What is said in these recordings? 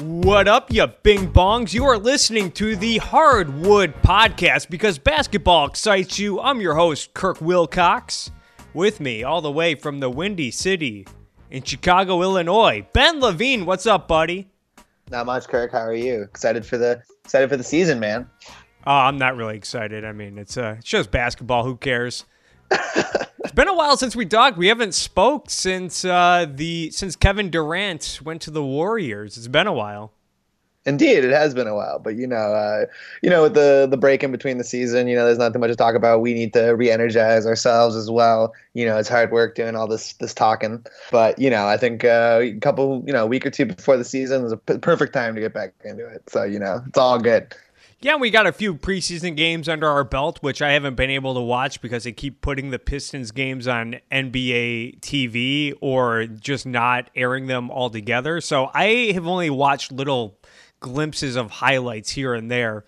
What up, you bing bongs? You are listening to the Hardwood Podcast because basketball excites you. I'm your host, Kirk Wilcox. With me, all the way from the Windy City in Chicago, Illinois, Ben Levine. What's up, buddy? Not much, Kirk. How are you? Excited for the excited for the season, man. Oh, I'm not really excited. I mean, it's uh, it's just basketball. Who cares? It's been a while since we talked. We haven't spoke since uh, the since Kevin Durant went to the Warriors. It's been a while. Indeed, it has been a while, but you know, uh, you know, with the the break in between the season, you know, there's not too much to talk about. We need to re-energize ourselves as well. You know, it's hard work doing all this this talking, but you know, I think uh, a couple, you know, a week or two before the season is a p- perfect time to get back into it. So you know, it's all good. Yeah, we got a few preseason games under our belt, which I haven't been able to watch because they keep putting the Pistons games on NBA TV or just not airing them altogether. So I have only watched little glimpses of highlights here and there.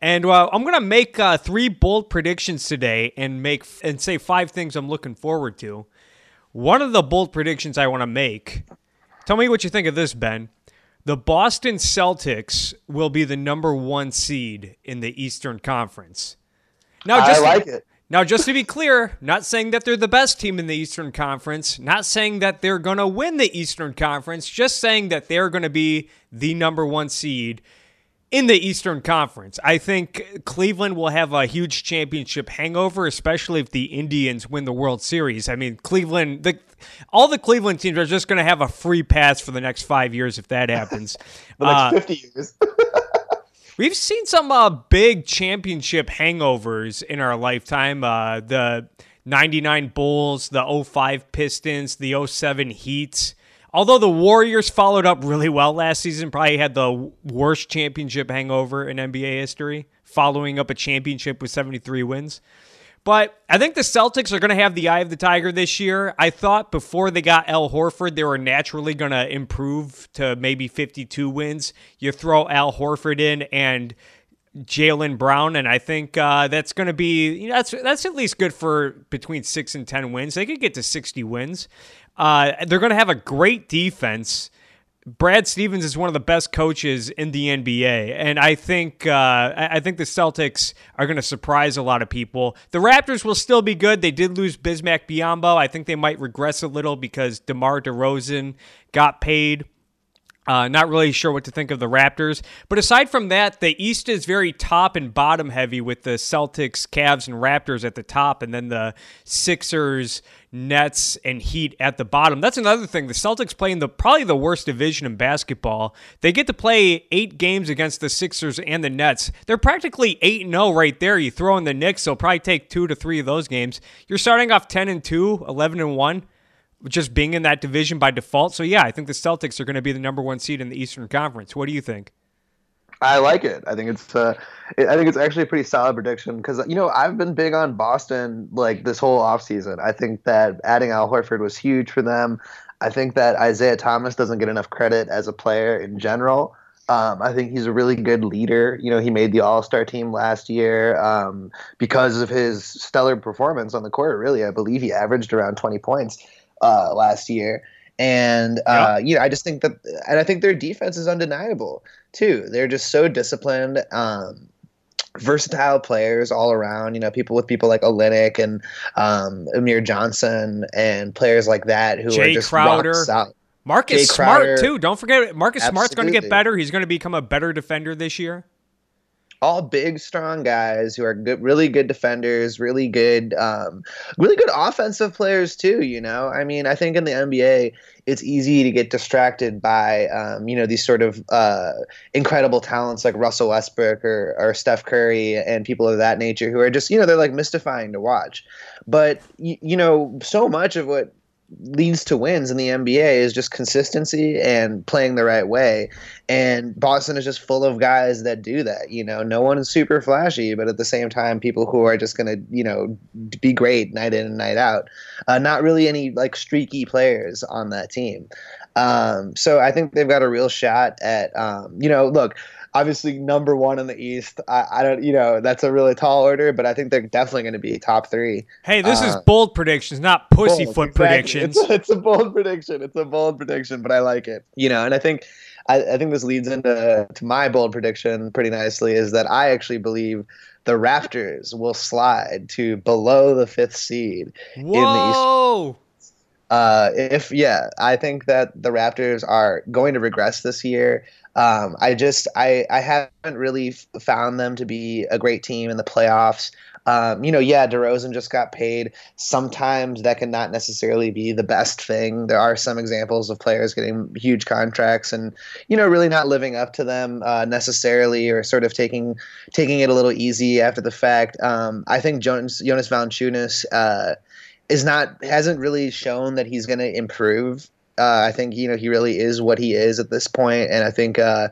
And uh, I'm gonna make uh, three bold predictions today, and make and say five things I'm looking forward to. One of the bold predictions I want to make. Tell me what you think of this, Ben. The Boston Celtics will be the number one seed in the Eastern Conference. Now, just I like to, it. Now, just to be clear, not saying that they're the best team in the Eastern Conference, not saying that they're going to win the Eastern Conference, just saying that they're going to be the number one seed in the Eastern Conference. I think Cleveland will have a huge championship hangover, especially if the Indians win the World Series. I mean, Cleveland, the, all the Cleveland teams are just going to have a free pass for the next five years if that happens. the next uh, 50 years. we've seen some uh, big championship hangovers in our lifetime. Uh, the 99 Bulls, the 05 Pistons, the 07 Heat. Although the Warriors followed up really well last season, probably had the worst championship hangover in NBA history, following up a championship with 73 wins. But I think the Celtics are going to have the eye of the tiger this year. I thought before they got Al Horford, they were naturally going to improve to maybe 52 wins. You throw Al Horford in and Jaylen Brown, and I think uh, that's going to be you know, that's that's at least good for between six and ten wins. They could get to 60 wins. Uh, they're going to have a great defense. Brad Stevens is one of the best coaches in the NBA, and I think uh, I think the Celtics are going to surprise a lot of people. The Raptors will still be good. They did lose Bismack Biyombo. I think they might regress a little because DeMar DeRozan got paid. Uh, not really sure what to think of the Raptors. But aside from that, the East is very top and bottom heavy with the Celtics, Cavs, and Raptors at the top, and then the Sixers, Nets, and Heat at the bottom. That's another thing. The Celtics playing the probably the worst division in basketball. They get to play eight games against the Sixers and the Nets. They're practically 8 0 right there. You throw in the Knicks, they'll probably take two to three of those games. You're starting off 10 and 2, 11 and 1 just being in that division by default. So yeah, I think the Celtics are going to be the number one seed in the Eastern Conference. What do you think? I like it. I think it's uh, I think it's actually a pretty solid prediction because you know I've been big on Boston like this whole offseason. I think that adding Al Horford was huge for them. I think that Isaiah Thomas doesn't get enough credit as a player in general. Um, I think he's a really good leader. You know, he made the All Star team last year um, because of his stellar performance on the court. Really, I believe he averaged around 20 points uh, last year. And uh, you know, I just think that, and I think their defense is undeniable too. They're just so disciplined, um, versatile players all around. You know, people with people like Olynyk and um, Amir Johnson and players like that who Jae are just Crowder. Marcus Jae Smart Crowder, too. Don't forget, Marcus absolutely. Smart's going to get better. He's going to become a better defender this year all big, strong guys who are good, really good defenders, really good, um, really good offensive players too. You know, I mean, I think in the NBA, it's easy to get distracted by, um, you know, these sort of uh, incredible talents like Russell Westbrook or, or Steph Curry and people of that nature who are just, you know, they're like mystifying to watch. But you, you know, so much of what leads to wins in the NBA is just consistency and playing the right way. And Boston is just full of guys that do that. You know, no one is super flashy, but at the same time, people who are just going to, you know, be great night in and night out. Uh, not really any like streaky players on that team. Um, so I think they've got a real shot at, um, you know, look, obviously number one in the East. I, I, don't, you know, that's a really tall order, but I think they're definitely going to be top three. Hey, this uh, is bold predictions, not pussyfoot exactly. predictions. It's, it's, a bold prediction. It's a bold prediction, but I like it. You know, and I think. I, I think this leads into to my bold prediction pretty nicely is that I actually believe the Raptors will slide to below the fifth seed Whoa! in the East. Uh, if yeah, I think that the Raptors are going to regress this year. Um, I just I I haven't really found them to be a great team in the playoffs. Um, you know, yeah, DeRozan just got paid. Sometimes that can not necessarily be the best thing. There are some examples of players getting huge contracts and you know really not living up to them uh, necessarily, or sort of taking taking it a little easy after the fact. Um, I think Jonas Jonas Valanciunas uh, is not hasn't really shown that he's going to improve. Uh, I think you know he really is what he is at this point, and I think uh,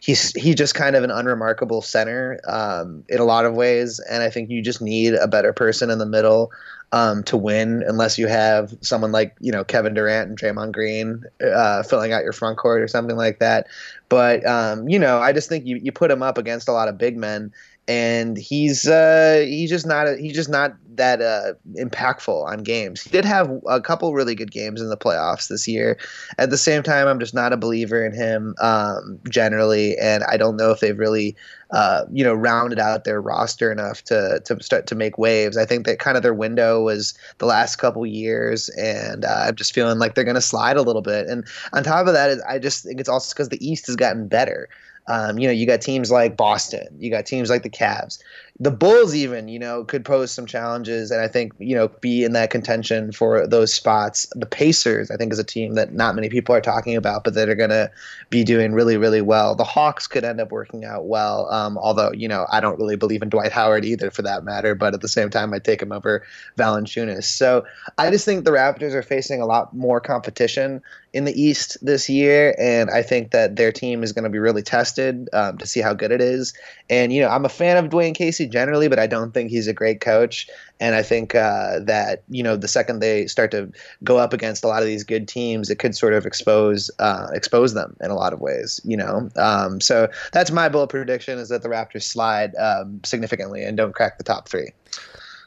he's he's just kind of an unremarkable center um, in a lot of ways, and I think you just need a better person in the middle um, to win, unless you have someone like you know Kevin Durant and Draymond Green uh, filling out your front court or something like that. But um, you know, I just think you you put him up against a lot of big men, and he's uh, he's just not a, he's just not that uh, impactful on games. He did have a couple really good games in the playoffs this year. At the same time, I'm just not a believer in him um, generally, and I don't know if they've really uh, you know rounded out their roster enough to to start to make waves. I think that kind of their window was the last couple years, and uh, I'm just feeling like they're going to slide a little bit. And on top of that, I just think it's also because the East gotten better. Um, you know, you got teams like Boston, you got teams like the Cavs the Bulls even, you know, could pose some challenges and I think, you know, be in that contention for those spots. The Pacers, I think, is a team that not many people are talking about, but that are going to be doing really, really well. The Hawks could end up working out well, um, although, you know, I don't really believe in Dwight Howard either for that matter, but at the same time, I'd take him over Valanciunas. So I just think the Raptors are facing a lot more competition in the East this year, and I think that their team is going to be really tested um, to see how good it is. And, you know, I'm a fan of Dwane Casey generally, but I don't think he's a great coach. And I think uh, that you know the second they start to go up against a lot of these good teams, it could sort of expose uh, expose them in a lot of ways. You know, um, so that's my bold prediction: is that the Raptors slide um, significantly and don't crack the top three.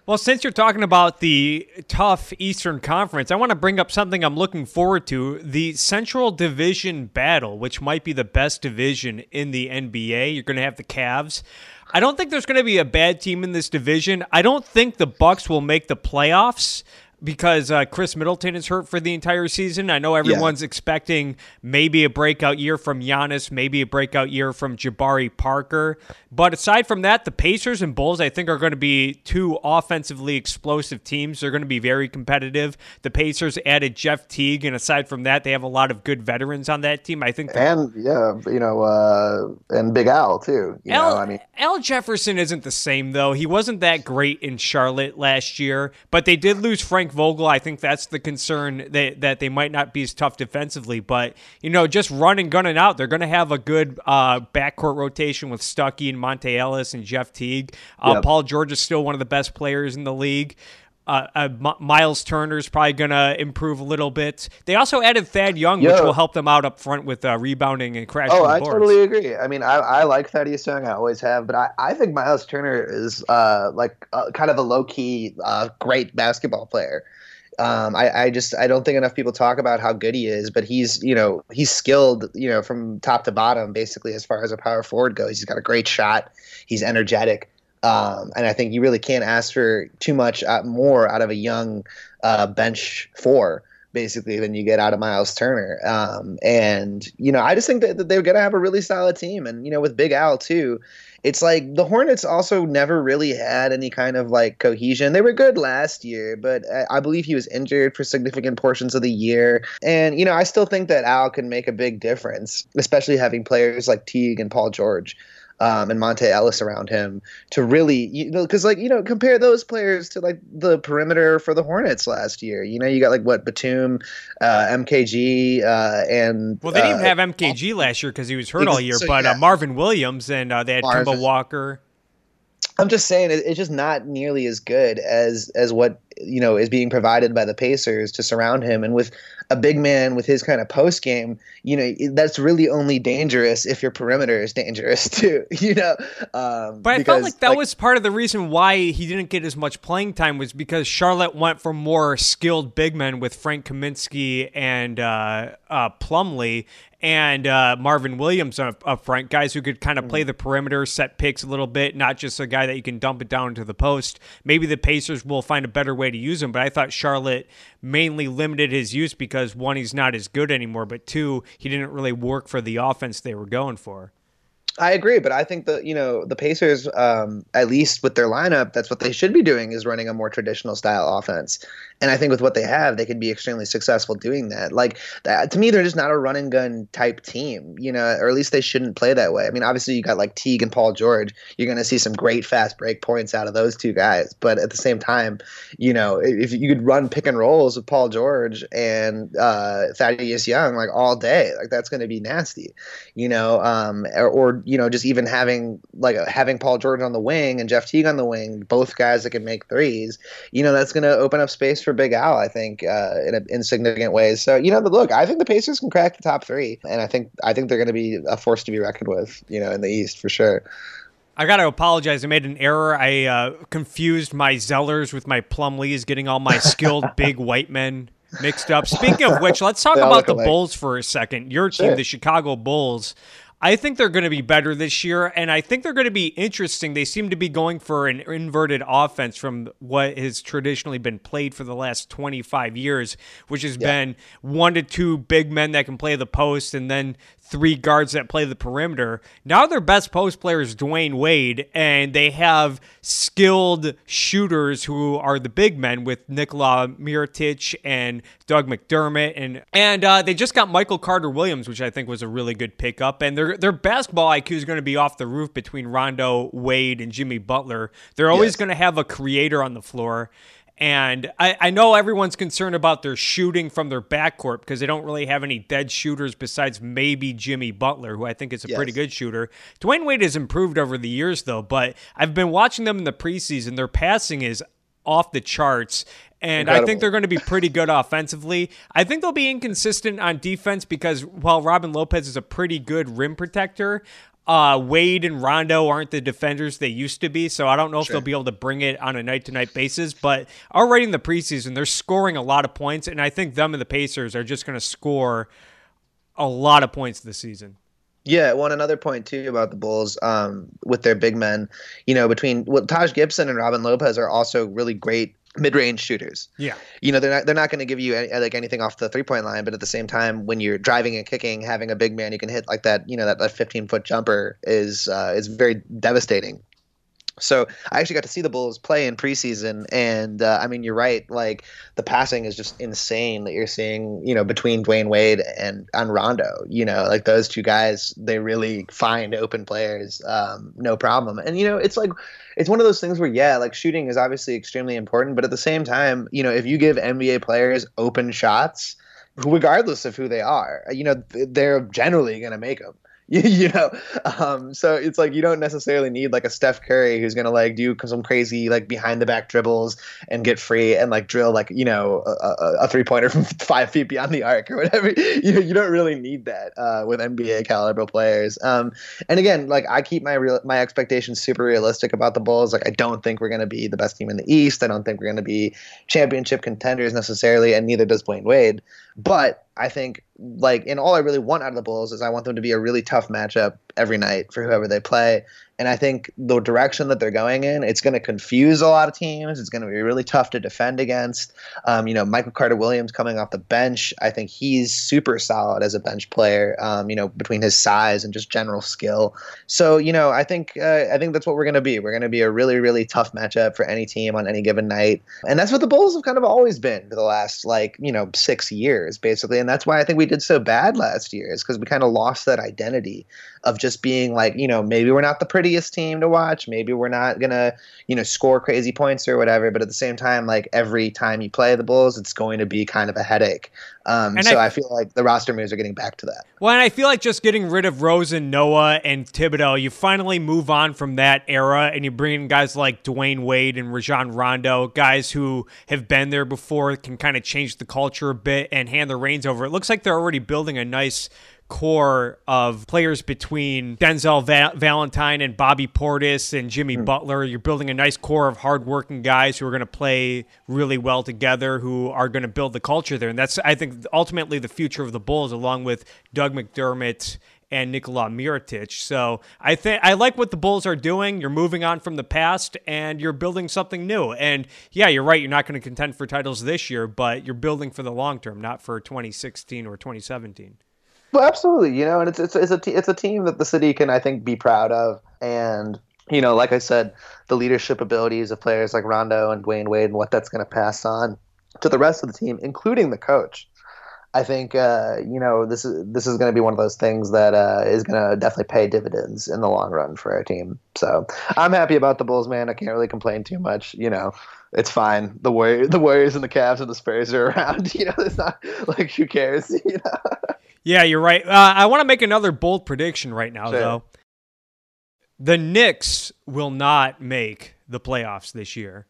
Well, since you're talking about the tough Eastern Conference, I want to bring up something I'm looking forward to the Central Division battle, which might be the best division in the NBA. You're going to have the Cavs. I don't think there's going to be a bad team in this division. I don't think the Bucks will make the playoffs because uh, Khris Middleton is hurt for the entire season. I know everyone's yeah. expecting maybe a breakout year from Giannis, maybe a breakout year from Jabari Parker. But aside from that, the Pacers and Bulls, I think, are going to be two offensively explosive teams. They're going to be very competitive. The Pacers added Jeff Teague, and aside from that, they have a lot of good veterans on that team. I think, and yeah, you know, uh, and Big Al too. You Al, know, I mean, Al Jefferson isn't the same though. He wasn't that great in Charlotte last year, but they did lose Frank Frank Vogel, I think that's the concern that, that they might not be as tough defensively. But, you know, just running, gunning out, they're going to have a good uh, backcourt rotation with Stuckey and Monta Ellis and Jeff Teague. Uh, yep. Paul George is still one of the best players in the league. Uh, uh, M- Miles Turner's probably going to improve a little bit. They also added Thad Young, Yo. which will help them out up front with uh, rebounding and crashing. Oh, I totally agree. I mean, I, I like Thaddeus Young. I always have, but I, I think Miles Turner is uh, like uh, kind of a low key, uh, great basketball player. Um, I, I, just I don't think enough people talk about how good he is, but he's you know he's skilled you know from top to bottom basically as far as a power forward goes. He's got a great shot. He's energetic. Um, and I think you really can't ask for too much uh, more out of a young uh, bench four, basically, than you get out of Miles Turner. Um, and you know, I just think that, that they're going to have a really solid team, and you know, with Big Al too. It's like the Hornets also never really had any kind of like cohesion. They were good last year, but I believe he was injured for significant portions of the year. And, you know, I still think that Al can make a big difference, especially having players like Teague and Paul George um, and Monta Ellis around him to really, you know, because like you know, compare those players to like the perimeter for the Hornets last year. You know, you got like what Batum, uh, MKG, uh, and well, they didn't uh, have MKG last year because he was hurt all year, so, but uh, yeah. Marvin Williams and uh, they had Marvin. Kemba Walker. I'm just saying it's just not nearly as good as as what you know is being provided by the Pacers to surround him, and with a big man with his kind of post game, you know, that's really only dangerous if your perimeter is dangerous too, you know. Um, but I felt like that like, was part of the reason why he didn't get as much playing time was because Charlotte went for more skilled big men with Frank Kaminsky and uh, uh, Plumlee, and uh, Marvin Williams up, up front, guys who could kind of play the perimeter, set picks a little bit, not just a guy that you can dump it down to the post. Maybe the Pacers will find a better way to use him, but I thought Charlotte mainly limited his use because one, he's not as good anymore, but two, he didn't really work for the offense they were going for. I agree, but I think that you know the Pacers, um, at least with their lineup, that's what they should be doing is running a more traditional style offense. And I think with what they have, they could be extremely successful doing that. Like that, to me, they're just not a run and gun type team, you know, or at least they shouldn't play that way. I mean, obviously you got like Teague and Paul George. You're going to see some great fast break points out of those two guys. But at the same time, you know, if you could run pick and rolls with Paul George and uh, Thaddeus Young like all day, like that's going to be nasty, you know, um, or, or you know, just even having like having Paul George on the wing and Jeff Teague on the wing, both guys that can make threes, you know, that's going to open up space for Big Al, I think, uh, in, a, in significant ways. So, you know, look, I think the Pacers can crack the top three, and I think I think they're going to be a force to be reckoned with, you know, in the East for sure. I got to apologize. I made an error. I uh, confused my Zellers with my Plumlees, getting all my skilled big white men mixed up. Speaking of which, let's talk about the alike. Bulls for a second. Your team, sure. the Chicago Bulls. I think they're going to be better this year, and I think they're going to be interesting. They seem to be going for an inverted offense from what has traditionally been played for the last 25 years, which has yeah. been one to two big men that can play the post and then three guards that play the perimeter. Now their best post player is Dwyane Wade, and they have skilled shooters who are the big men with Nikola Mirotic and Doug McDermott, and and uh, they just got Michael Carter Williams, which I think was a really good pickup. And their their basketball IQ is going to be off the roof between Rondo, Wade, and Jimmy Butler. They're always yes. going to have a creator on the floor. And I, I, know everyone's concerned about their shooting from their backcourt because they don't really have any dead shooters besides maybe Jimmy Butler, who I think is a yes. pretty good shooter. Dwyane Wade has improved over the years, though, but I've been watching them in the preseason. Their passing is off the charts. And Incredible. I think they're going to be pretty good offensively. I think they'll be inconsistent on defense because while Robin Lopez is a pretty good rim protector, uh, Wade and Rondo aren't the defenders they used to be, so I don't know if they'll be able to bring it on a night to night basis. But already in the preseason, they're scoring a lot of points, and I think them and the Pacers are just going to score a lot of points this season. Yeah, one another point too about the Bulls um, with their big men, you know, between well, Taj Gibson and Robin Lopez are also really great mid-range shooters. Yeah. You know, they're not they're not going to give you any, like anything off the three-point line, but at the same time when you're driving and kicking, having a big man you can hit like that, you know, that, that 15-foot jumper is uh, is very devastating. So I actually got to see the Bulls play in preseason, and uh, I mean, you're right. Like the passing is just insane that you're seeing, you know, between Dwyane Wade and and Rondo. You know, like those two guys, they really find open players, um, no problem. And you know, it's like it's one of those things where yeah, like shooting is obviously extremely important, but at the same time, you know, if you give NBA players open shots, regardless of who they are, you know, they're generally going to make them. you know um, so it's like you don't necessarily need like a steph curry who's gonna like do some crazy like behind the back dribbles and get free and like drill like you know a, a three pointer from five feet beyond the arc or whatever. You know you don't really need that uh, with nba caliber players. Um, and again like i keep my real my expectations super realistic about the bulls. Like i don't think we're gonna be the best team in the east. I don't think we're gonna be championship contenders necessarily and neither does dwyane wade but I think like and all I really want out of the Bulls is I want them to be a really tough matchup every night for whoever they play. And I think the direction that they're going in, it's going to confuse a lot of teams. It's going to be really tough to defend against. Um, you know, Michael Carter Williams coming off the bench, I think he's super solid as a bench player. Um, you know, between his size and just general skill. So you know, I think uh, I think that's what we're going to be. We're going to be a really really tough matchup for any team on any given night, and that's what the Bulls have kind of always been for the last like you know six years basically. And that's why I think we did so bad last year is because we kind of lost that identity of just being like, you know, maybe we're not the prettiest team to watch, maybe we're not gonna, you know, score crazy points or whatever. But at the same time, like every time you play the Bulls, it's going to be kind of a headache. Um, so I, I, feel like the roster moves are getting back to that. Well, and I feel like just getting rid of Rose and Noah and Thibodeau, you finally move on from that era, and you bring in guys like Dwyane Wade and Rajon Rondo, guys who have been there before, can kind of change the culture a bit and hand the reins over. It looks like they're already building a nice core of players between Denzel Va- Valentine and Bobby Portis and Jimmy mm. Butler. You're building a nice core of hardworking guys who are going to play really well together, who are going to build the culture there. And that's, I think, ultimately the future of the Bulls, along with Doug McDermott and Nikola Mirotic. So I think I like what the Bulls are doing. You're moving on from the past and you're building something new. And yeah, you're right. You're not going to contend for titles this year, but you're building for the long term, not for 2016 or 2017. Well, absolutely. You know, and it's it's it's a it's a team that the city can I think be proud of, and you know, like I said, the leadership abilities of players like Rondo and Dwyane Wade, and what that's going to pass on to the rest of the team, including the coach. I think uh, you know this is this is going to be one of those things that uh, is going to definitely pay dividends in the long run for our team. So I'm happy about the Bulls, man. I can't really complain too much. You know, it's fine. The Warriors, the Warriors, and the Cavs and the Spurs are around. You know, it's not like who cares. You know. Yeah, you're right. Uh, I want to make another bold prediction right now, though. The Knicks will not make the playoffs this year.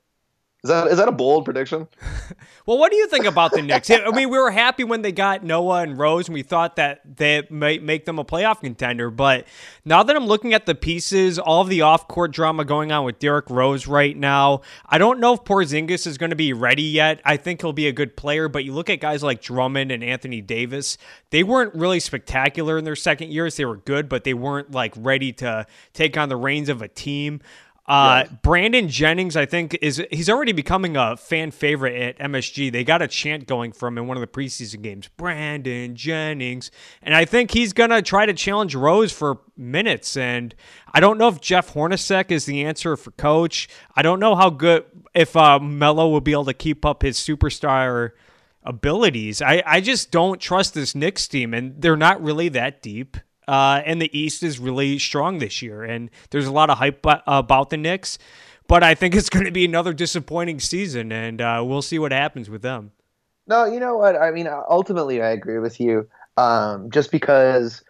Is that is that a bold prediction? well, what do you think about the Knicks? I mean, we were happy when they got Noah and Rose, and we thought that they might make them a playoff contender. But now that I'm looking at the pieces, all of the off-court drama going on with Derrick Rose right now, I don't know if Porzingis is going to be ready yet. I think he'll be a good player, but you look at guys like Drummond and Anthony Davis; they weren't really spectacular in their second years. They were good, but they weren't like ready to take on the reins of a team. Uh, yeah. Brandon Jennings, I think, is he's already becoming a fan favorite at MSG. They got a chant going from him in one of the preseason games, Brandon Jennings, and I think he's gonna try to challenge Rose for minutes. And I don't know if Jeff Hornacek is the answer for coach. I don't know how good if uh, Melo will be able to keep up his superstar abilities. I I just don't trust this Knicks team, and they're not really that deep. Uh, and the East is really strong this year, and there's a lot of hype about the Knicks. But I think it's going to be another disappointing season, and uh, we'll see what happens with them. No, you know what? I mean, ultimately, I agree with you. Um, just because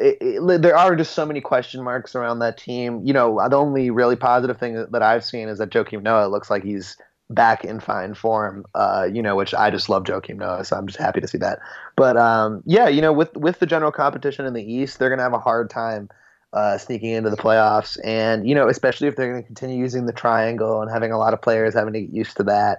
it, it, there are just so many question marks around that team. You know, the only really positive thing that, that I've seen is that Joakim Noah looks like he's back in fine form. Uh, you know, which I just love Joakim Noah, so I'm just happy to see that. But um, yeah, you know, with with the general competition in the East, they're gonna have a hard time uh, sneaking into the playoffs, and you know, especially if they're gonna continue using the triangle and having a lot of players having to get used to that.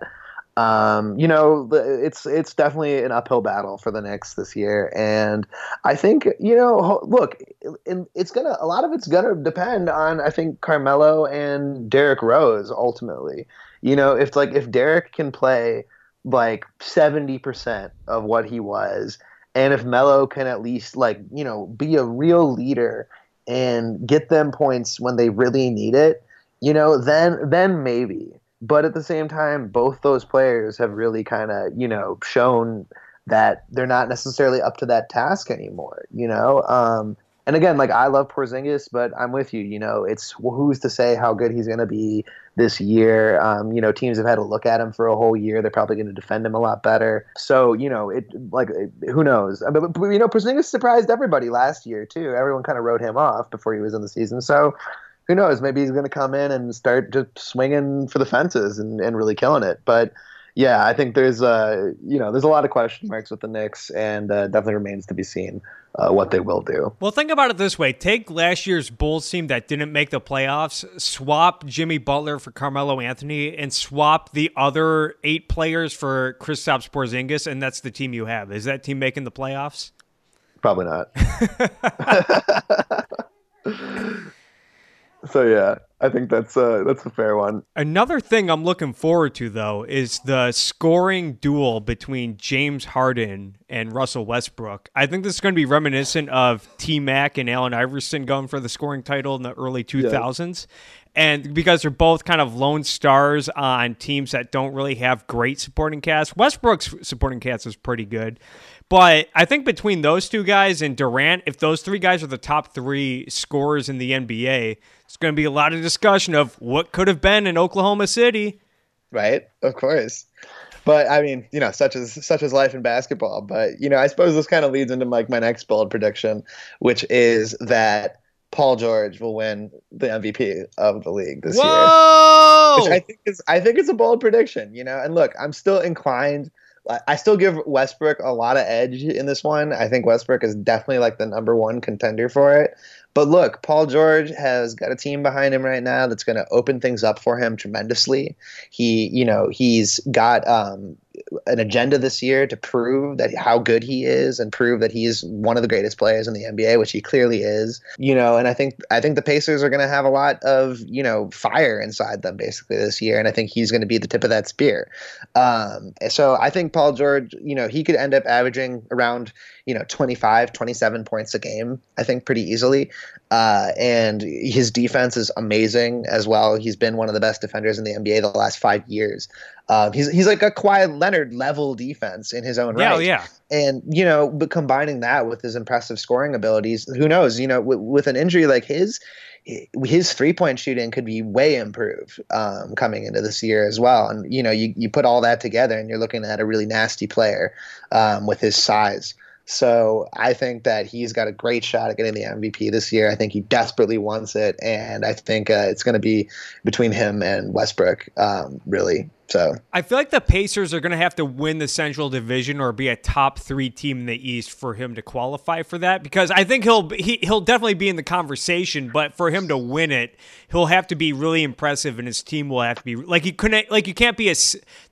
Um, you know, it's it's definitely an uphill battle for the Knicks this year, and I think you know, look, it's gonna a lot of it's gonna depend on I think Carmelo and Derrick Rose ultimately. You know, if like if Derrick can play like 70% of what he was and if Melo can at least like, you know, be a real leader and get them points when they really need it, you know, then then maybe. But at the same time, both those players have really kind of, you know, shown that they're not necessarily up to that task anymore, you know? Um, and again, like I love Porzingis, but I'm with you. You know, it's who's to say how good he's going to be this year. Um, you know, teams have had to look at him for a whole year. They're probably going to defend him a lot better. So you know, it like who knows? But, but you know, Porzingis surprised everybody last year too. Everyone kind of wrote him off before he was in the season. So who knows? Maybe he's going to come in and start just swinging for the fences and, and really killing it. But yeah, I think there's uh, you know there's a lot of question marks with the Knicks, and uh, definitely remains to be seen uh, what they will do. Well, think about it this way: take last year's Bulls team that didn't make the playoffs, swap Jimmy Butler for Carmelo Anthony, and swap the other eight players for Kristaps Porzingis, and that's the team you have. Is that team making the playoffs? Probably not. so yeah, I think that's uh, that's a fair one. Another thing I'm looking forward to though is the scoring duel between James Harden and Russell Westbrook. I think this is going to be reminiscent of T Mac and Allen Iverson going for the scoring title in the early 2000s. Yeah. And because they're both kind of lone stars on teams that don't really have great supporting cast, Westbrook's supporting cast is pretty good. But I think between those two guys and Durant, if those three guys are the top three scorers in the NBA, it's going to be a lot of discussion of what could have been in Oklahoma City. Right, of course. But I mean, you know, such as such as life in basketball. But you know, I suppose this kind of leads into like my next bold prediction, which is that Paul George will win the MVP of the league this Whoa! year. Which I think is I think it's a bold prediction, you know. And look, I'm still inclined I still give Westbrook a lot of edge in this one. I think Westbrook is definitely like the number one contender for it. But look, Paul George has got a team behind him right now that's going to open things up for him tremendously. He, you know, he's got um, an agenda this year to prove that how good he is and prove that he's one of the greatest players in the NBA, which he clearly is. You know, and I think I think the Pacers are going to have a lot of you know fire inside them basically this year, and I think he's going to be the tip of that spear. Um, so I think Paul George, you know, he could end up averaging around you know 25 27 points a game i think pretty easily uh, and his defense is amazing as well he's been one of the best defenders in the nba the last five years um, he's, he's like a Kawhi Leonard level defense in his own yeah, right yeah and you know but combining that with his impressive scoring abilities who knows you know w- with an injury like his his three point shooting could be way improved um, coming into this year as well. And you know, you, you put all that together, and you're looking at a really nasty player um, with his size. So I think that he's got a great shot at getting the MVP this year. I think he desperately wants it, and I think uh, it's going to be between him and Westbrook, um, really. So I feel like the Pacers are going to have to win the Central Division or be a top three team in the East for him to qualify for that. Because I think he'll he, he'll definitely be in the conversation, but for him to win it, he'll have to be really impressive, and his team will have to be like he couldn't like you can't be a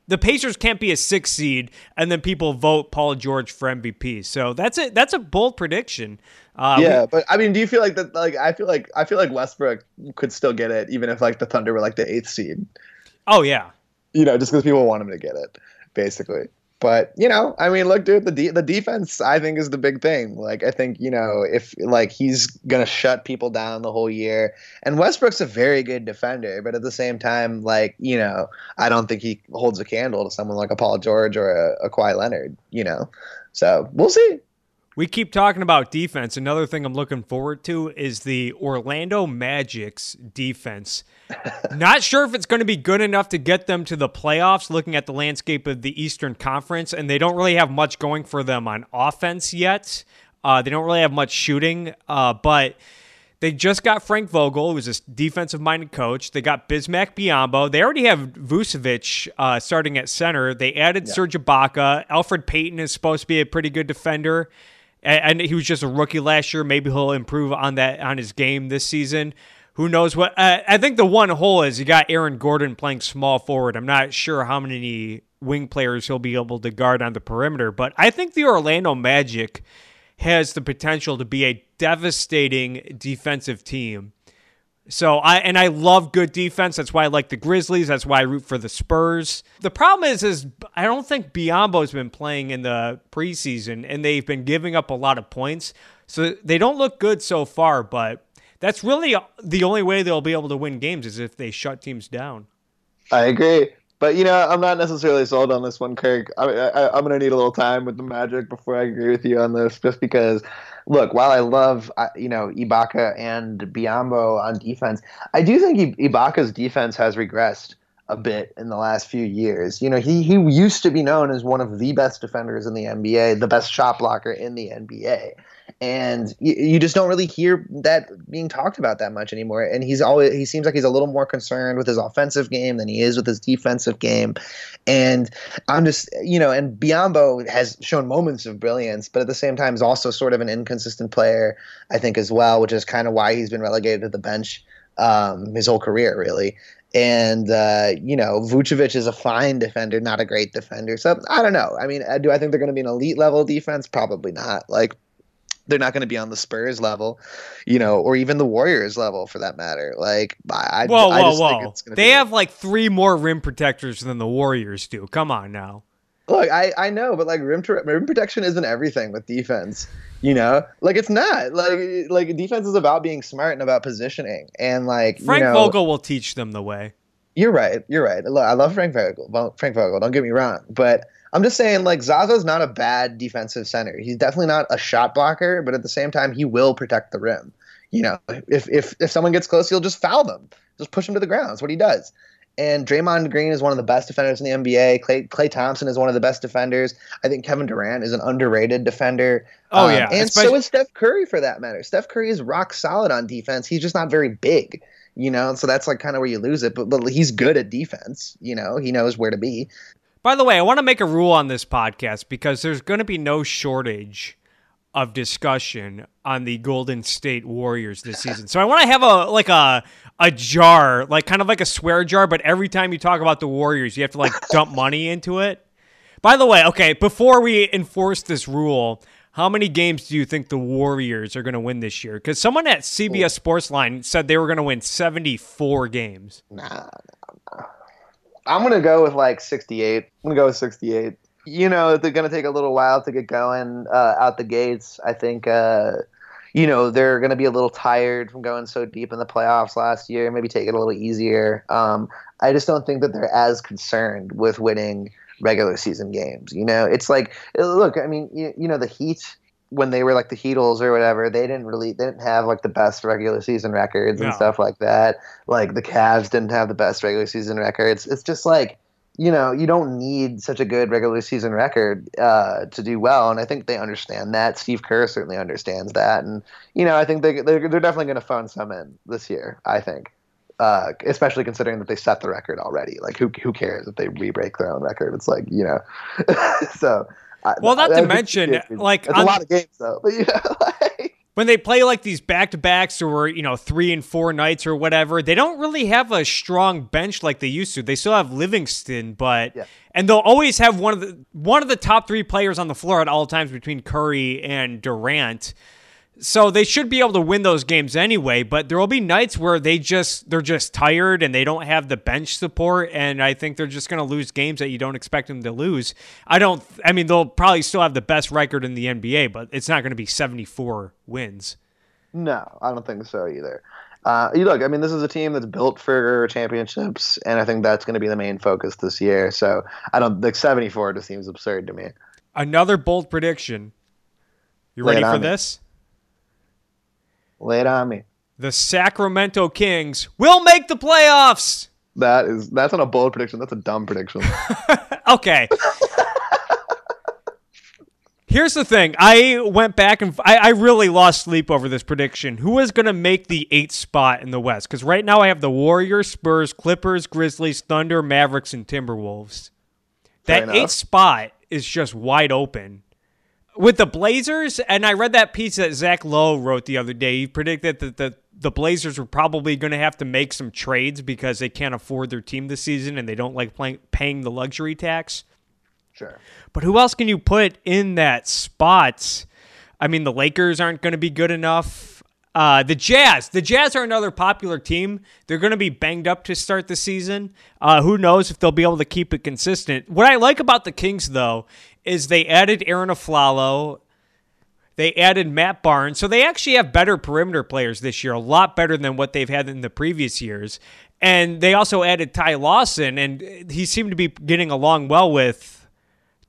the Pacers can't be a six seed and then people vote Paul George for MVP. So that's it. That's a bold prediction. Uh, yeah, we, but I mean, do you feel like that? Like, I feel like I feel like Westbrook could still get it, even if like the Thunder were like the eighth seed. Oh yeah, you know, just because people want him to get it, basically. But you know, I mean, look, dude, the de- the defense I think is the big thing. Like, I think you know, if like he's gonna shut people down the whole year, and Westbrook's a very good defender, but at the same time, like you know, I don't think he holds a candle to someone like a Paul George or a, a Kawhi Leonard. You know, so we'll see. We keep talking about defense. Another thing I'm looking forward to is the Orlando Magic's defense. Not sure if it's going to be good enough to get them to the playoffs, looking at the landscape of the Eastern Conference, and they don't really have much going for them on offense yet. Uh, they don't really have much shooting, uh, but they just got Frank Vogel, who's a defensive minded coach. They got Bismack Biyombo. They already have Vucevic uh, starting at center. They added yeah. Serge Ibaka. Elfrid Payton is supposed to be a pretty good defender and, he was just a rookie last year. Maybe he'll improve on that on his game this season. Who knows what? Uh, I think the one hole is you got Aaron Gordon playing small forward. I'm not sure how many wing players he'll be able to guard on the perimeter, but I think the Orlando Magic has the potential to be a devastating defensive team so I and I love good defense. That's why I like the Grizzlies. That's why I root for the Spurs. The problem is, is I don't think Biyombo's been playing in the preseason, and they've been giving up a lot of points. So they don't look good so far. But that's really the only way they'll be able to win games is if they shut teams down. I agree. But you know, I'm not necessarily sold on this one, Kirk. I, I, I'm going to need a little time with the Magic before I agree with you on this, just because look, while I love you know Ibaka and Biyombo on defense, I do think Ibaka's defense has regressed a bit in the last few years. You know, he he used to be known as one of the best defenders in the NBA, the best shot blocker in the NBA and you, you, just don't really hear that being talked about that much anymore. And he's always he seems like he's a little more concerned with his offensive game than he is with his defensive game. And I'm just you know, and Biyombo has shown moments of brilliance, but at the same time is also sort of an inconsistent player, I think as well, which is kind of why he's been relegated to the bench um, his whole career really. And uh, you know, Vucevic is a fine defender, not a great defender. So I don't know. I mean, do I think they're going to be an elite level defense? Probably not. Like they're not going to be on the Spurs level, you know, or even the Warriors level for that matter. Like, I, whoa, I whoa, whoa! They have like three more rim protectors than the Warriors do. Come on now. Look, I, I know, but like rim, rim protection isn't everything with defense. You know, like it's not like like defense is about being smart and about positioning and like Frank you know, Vogel will teach them the way. You're right. You're right. Look, I love Frank Vogel. Frank Vogel. Don't get me wrong, but I'm just saying, like Zaza's not a bad defensive center. He's definitely not a shot blocker, but at the same time, he will protect the rim. You know, if if if someone gets close, he'll just foul them, just push them to the ground. That's what he does. And Draymond Green is one of the best defenders in the NBA. Clay, Klay Thompson is one of the best defenders. I think Kevin Durant is an underrated defender. Oh, um, yeah. And Especially- so is Steph Curry for that matter. Steph Curry is rock solid on defense. He's just not very big, you know? So that's like kind of where you lose it. But, but he's good at defense, you know? He knows where to be. By the way, I want to make a rule on this podcast because there's going to be no shortage of discussion on the Golden State Warriors this season. So I want to have a like a a jar, like kind of like a swear jar, but every time you talk about the Warriors, you have to like dump money into it. By the way, okay, before we enforce this rule, how many games do you think the Warriors are going to win this year? Because someone at CBS Sportsline said they were going to win 74 games. Nah, nah, nah. I'm going to go with like 68. I'm going to go with 68. You know, they're going to take a little while to get going uh, out the gates. I think, uh, you know, they're going to be a little tired from going so deep in the playoffs last year. Maybe take it a little easier. Um, I just don't think that they're as concerned with winning regular season games. You know, it's like, look, I mean, you, you know, the Heat when they were like the Heatles or whatever, they didn't really they didn't have like the best regular season records and stuff like that. Like the Cavs didn't have the best regular season records. It's just like you know you don't need such a good regular season record uh, to do well, and I think they understand that. Steve Kerr certainly understands that, and you know I think they they're, they're definitely going to phone some in this year. I think. Uh, especially considering that they set the record already. Like, who who cares if they re-break their own record? It's like you know, so well, not to mention, like it's on, a lot of games though. But you know, like, when they play like these back to backs or you know three and four nights or whatever, they don't really have a strong bench like they used to. They still have Livingston, but yeah. and they'll always have one of the one of the top three players on the floor at all times between Curry and Durant. So they should be able to win those games anyway, but there will be nights where they just they're just tired and they don't have the bench support and I think they're just going to lose games that you don't expect them to lose. I don't I mean they'll probably still have the best record in the NBA, but it's not going to be 74 wins. No, I don't think so either. Uh, look, I mean, this is a team that's built for championships, and I think that's going to be the main focus this year. So I don't like 74 just seems absurd to me. Another bold prediction. You ready for this? Lay it on me. The Sacramento Kings will make the playoffs. That is that's not a bold prediction. That's a dumb prediction. okay. Here's the thing. I went back and I, I really lost sleep over this prediction. Who is going to make the eighth spot in the West? Because right now I have the Warriors, Spurs, Clippers, Grizzlies, Thunder, Mavericks, and Timberwolves. That eighth spot is just wide open with the Blazers, and I read that piece that Zach Lowe wrote the other day. He predicted that the the Blazers were probably going to have to make some trades because they can't afford their team this season and they don't like playing, paying the luxury tax. Sure. But who else can you put in that spot? I mean, the Lakers aren't going to be good enough. Uh, the Jazz, the Jazz are another popular team. They're going to be banged up to start the season. Uh, who knows if they'll be able to keep it consistent? What I like about the Kings, though, is they added Arron Afflalo. They added Matt Barnes. So they actually have better perimeter players this year, a lot better than what they've had in the previous years. And they also added Ty Lawson, and he seemed to be getting along well with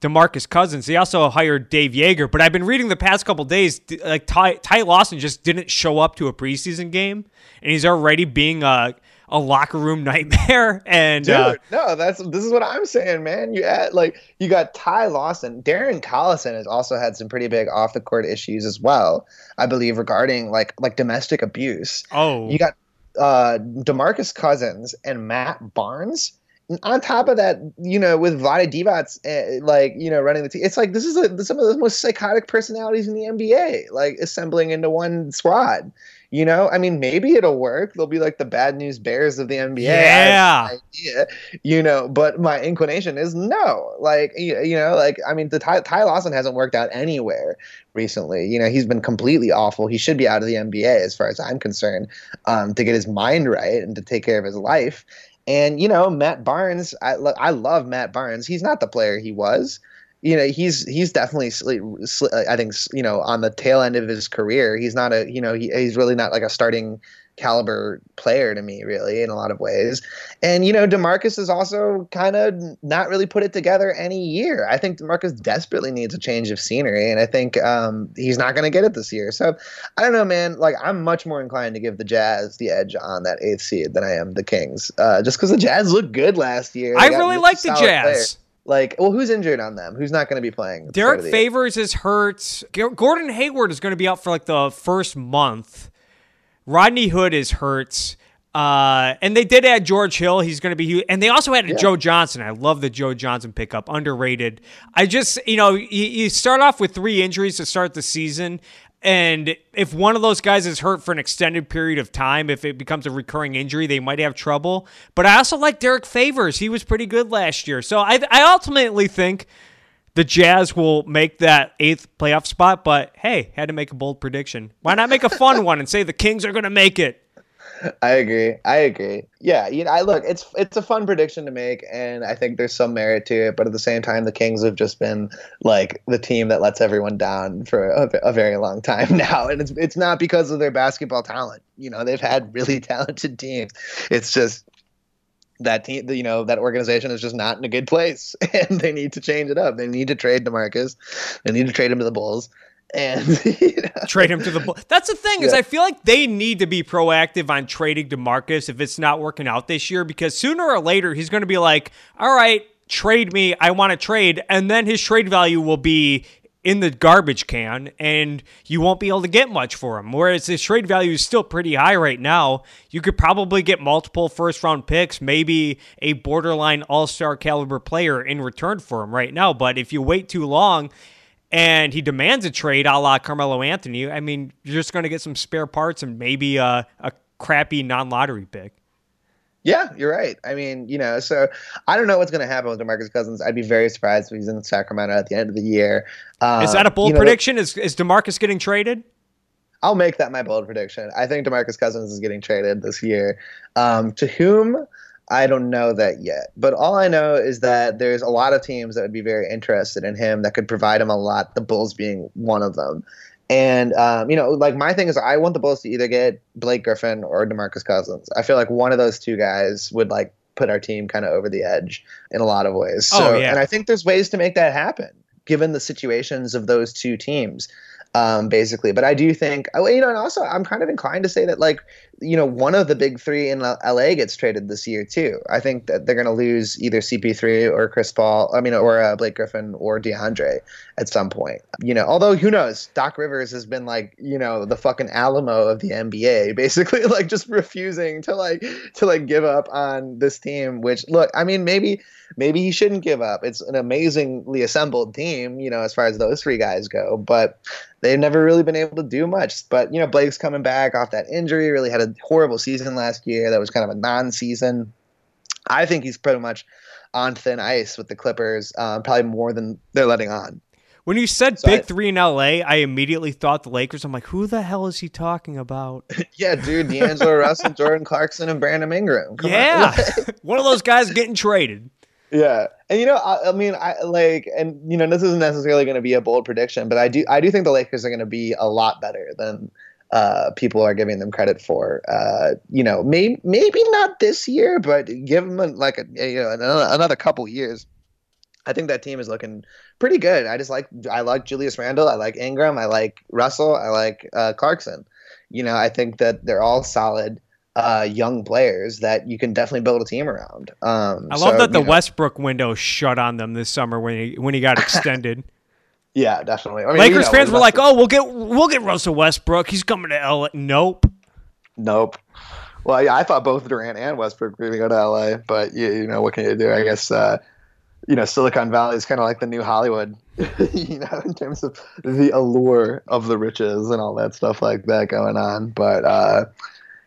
DeMarcus Cousins. They also hired Dave Joerger, but I've been reading the past couple days, like Ty, Ty Lawson just didn't show up to a preseason game, and he's already being a a locker room nightmare. And Dude, uh, no, that's this is what I'm saying, man. You add like you got Ty Lawson, Darren Collison has also had some pretty big off the court issues as well. I believe regarding like like domestic abuse. Oh, you got uh Demarcus Cousins and Matt Barnes. On top of that, you know, with Vlade Divac, uh, like you know, running the team, it's like this is a, some of the most psychotic personalities in the NBA, like assembling into one squad. You know, I mean, maybe it'll work. They'll be like the bad news bears of the NBA. Yeah. Idea, you know, but my inclination is no. Like, you, you know, like, I mean, the Ty, Ty Lawson hasn't worked out anywhere recently. You know, he's been completely awful. He should be out of the NBA as far as I'm concerned um, to get his mind right and to take care of his life. And, you know, Matt Barnes, I, I love Matt Barnes. He's not the player he was you know he's he's definitely I think you know on the tail end of his career he's not a you know he, he's really not like a starting caliber player to me really in a lot of ways. And you know DeMarcus is also kind of not really put it together any year. I think DeMarcus desperately needs a change of scenery and I think um, he's not going to get it this year. So I don't know man. Like I'm much more inclined to give the Jazz the edge on that eighth seed than I am the Kings uh, just because the Jazz looked good last year. They I really like the Jazz. players. Like, well, who's injured on them? Who's not going to be playing? Derrick Favors is hurt. Gordon Hayward is going to be out for like the first month. Rodney Hood is hurt. Uh, and they did add George Hill. He's going to be, huge. and they also had yeah. Joe Johnson. I love the Joe Johnson pickup, underrated. I just, you know, you, you start off with three injuries to start the season. And if one of those guys is hurt for an extended period of time, if it becomes a recurring injury, they might have trouble. But I also like Derrick Favors. He was pretty good last year. So I, I ultimately think the Jazz will make that eighth playoff spot. But hey, had to make a bold prediction. Why not make a fun one and say the Kings are going to make it? I agree. I agree. Yeah, you know, I look, it's it's a fun prediction to make, and I think there's some merit to it. But at the same time, the Kings have just been like the team that lets everyone down for a, a very long time now, and it's it's not because of their basketball talent. You know, they've had really talented teams. It's just that team, you know, that organization is just not in a good place, and they need to change it up. They need to trade DeMarcus. They need to trade him to the Bulls and you know. trade him to the Bulls. That's the thing is I feel like they need to be proactive on trading DeMarcus if it's not working out this year because sooner or later he's going to be like, "All right, trade me. I want to trade." And then his trade value will be in the garbage can and you won't be able to get much for him. Whereas his trade value is still pretty high right now. You could probably get multiple first round picks, maybe a borderline all star caliber player in return for him right now. But if you wait too long, and he demands a trade a la Carmelo Anthony, I mean, you're just going to get some spare parts and maybe a, a crappy non lottery pick. Yeah, you're right. I mean, you know, so I don't know what's going to happen with DeMarcus Cousins. I'd be very surprised if he's in Sacramento at the end of the year. Um, is that a bold you know, prediction? Is is DeMarcus getting traded? I'll make that my bold prediction. I think DeMarcus Cousins is getting traded this year. Um, to whom? I don't know that yet. But all I know is that there's a lot of teams that would be very interested in him that could provide him a lot, the Bulls being one of them. And, um, you know, like my thing is I want the Bulls to either get Blake Griffin or DeMarcus Cousins. I feel like one of those two guys would like put our team kind of over the edge in a lot of ways. Oh, so, oh, yeah. and I think there's ways to make that happen given the situations of those two teams um, basically. But I do think, oh, you know, and also I'm kind of inclined to say that, like, you know, one of the big three in LA gets traded this year too. I think that they're going to lose either CP3 or Chris Paul. I mean, or uh, Blake Griffin or DeAndre at some point. You know, although who knows? Doc Rivers has been like, you know, the fucking Alamo of the NBA, basically, like just refusing to like to like give up on this team. Which look, I mean, maybe maybe he shouldn't give up. It's an amazingly assembled team, you know, as far as those three guys go. But they've never really been able to do much. But you know, Blake's coming back off that injury. Really had a horrible season last year. That was kind of a non-season. I think he's pretty much on thin ice with the Clippers, um, probably more than they're letting on. When you said so big I, three in LA, I immediately thought the Lakers. I'm like, who the hell is he talking about? yeah, dude, D'Angelo Russell, Jordan Clarkson, and Brandon Ingram. Come yeah, on. one of those guys getting traded. Yeah, and you know, I, I, mean, I like, and you know, this isn't necessarily going to be a bold prediction, but I do, I do think the Lakers are going to be a lot better than uh, people are giving them credit for. Uh, you know, maybe maybe not this year, but give them a, like a, you know another, another couple years. I think that team is looking pretty good. I just like I like Julius Randle, I like Ingram, I like Russell, I like uh, Clarkson. You know, I think that they're all solid uh, young players that you can definitely build a team around. Um, I love so, that the know, Westbrook window shut on them this summer when he when he got extended. Yeah, definitely. I mean, Lakers you know, fans were like, "Oh, we'll get we'll get Russell Westbrook. He's coming to LA." Nope. Nope. Well, yeah, I thought both Durant and Westbrook were going to go to LA, but you, you know what can you do? I guess uh, you know Silicon Valley is kind of like the new Hollywood, you know, in terms of the allure of the riches and all that stuff like that going on. But uh,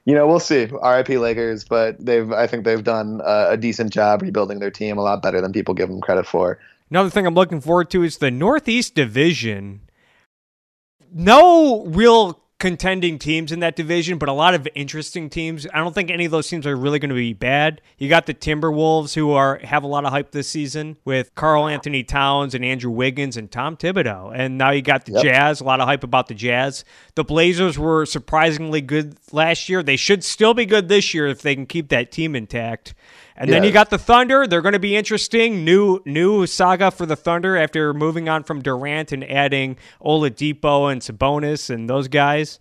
you know, we'll see. RIP Lakers, but they've I think they've done a, a decent job rebuilding their team, a lot better than people give them credit for. Another thing I'm looking forward to is the Northeast Division. No real contending teams in that division, but a lot of interesting teams. I don't think any of those teams are really going to be bad. You got the Timberwolves, who are have a lot of hype this season with Karl-Anthony Towns and Andrew Wiggins and Tom Thibodeau, and now you got the yep. Jazz. A lot of hype about the Jazz. The Blazers were surprisingly good last year. They should still be good this year if they can keep that team intact. And then you got the Thunder. They're going to be interesting. New new saga for the Thunder after moving on from Durant and adding Oladipo and Sabonis and those guys.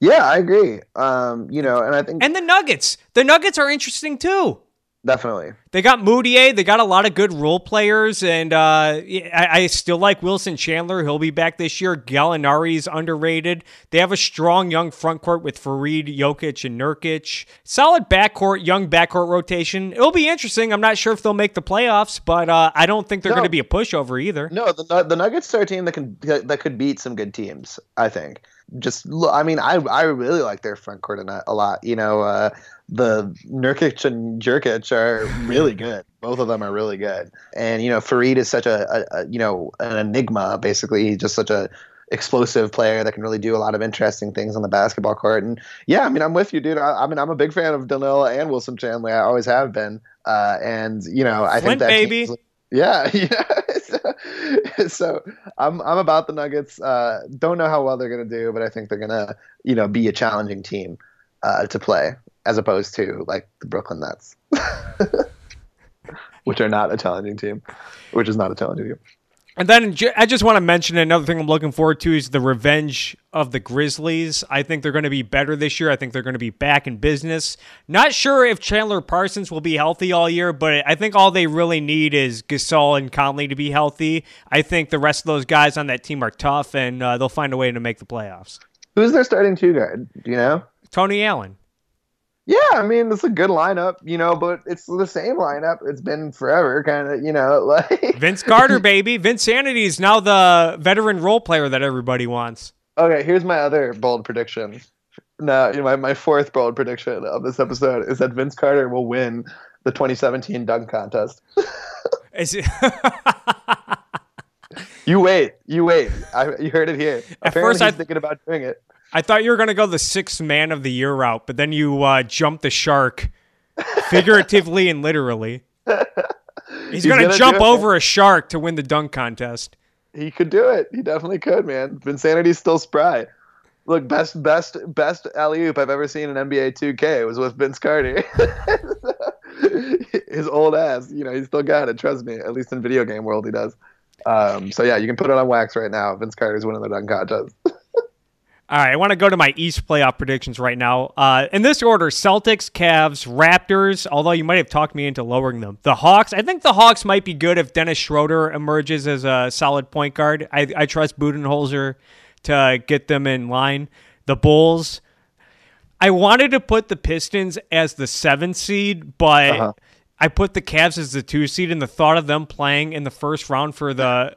Yeah, I agree. Um, you know, and I think and the Nuggets. The Nuggets are interesting too. Definitely. They got Mudiay. They got a lot of good role players, and uh, I, I, still like Wilson Chandler. He'll be back this year. Gallinari's underrated. They have a strong young front court with Faried, Jokic, and Nurkic. Solid backcourt, young backcourt rotation. It'll be interesting. I'm not sure if they'll make the playoffs, but uh, I don't think they're no. going to be a pushover either. No, the, the Nuggets are a team that can that could beat some good teams. I think just I mean I I really like their front court a lot. You know, uh, the Nurkic and Jerkic are really good. Both of them are really good. And you know, Faried is such a, a, a, you know an enigma. Basically, he's just such a explosive player that can really do a lot of interesting things on the basketball court. And yeah, I mean, I'm with you, dude. I, I mean, I'm a big fan of Danilo and Wilson Chandler. I always have been. Uh, and you know, I Flint, think that baby. Yeah, yeah. so I'm I'm about the Nuggets. Uh, don't know how well they're gonna do, but I think they're gonna you know be a challenging team uh, to play as opposed to like the Brooklyn Nets, which are not a challenging team, which is not a challenging team. And then I just want to mention another thing I'm looking forward to is the revenge of the Grizzlies. I think they're going to be better this year. I think they're going to be back in business. Not sure if Chandler Parsons will be healthy all year, but I think all they really need is Gasol and Conley to be healthy. I think the rest of those guys on that team are tough, and uh, they'll find a way to make the playoffs. Who's their starting two guard? Do you know? Tony Allen. Yeah, I mean it's a good lineup, you know, but it's the same lineup. It's been forever, kind of, you know, like Vince Carter, baby. Vinsanity is now the veteran role player that everybody wants. Okay, here's my other bold prediction. Now, you know, my, my fourth bold prediction of this episode is that Vince Carter will win the 2017 dunk contest. is it? you wait, you wait. I, you heard it here. At Apparently first, I thinking about doing it. I thought you were going to go the sixth man of the year route, but then you uh, jumped the shark, figuratively and literally. He's, He's going to jump over a shark to win the dunk contest. He could do it. He definitely could, man. Vinsanity's still spry. Look, best, best, best alley oop I've ever seen in NBA 2K was with Vince Carter. His old ass, you know, he still got it. Trust me. At least in video game world, he does. Um, so yeah, you can put it on wax right now. Vince Carter's winning the dunk contest. All right, I want to go to my East playoff predictions right now. Uh, in this order: Celtics, Cavs, Raptors. Although you might have talked me into lowering them. The Hawks. I think the Hawks might be good if Dennis Schroeder emerges as a solid point guard. I, I trust Budenholzer to get them in line. The Bulls. I wanted to put the Pistons as the seventh seed, but uh-huh. I put the Cavs as the two seed, and the thought of them playing in the first round for the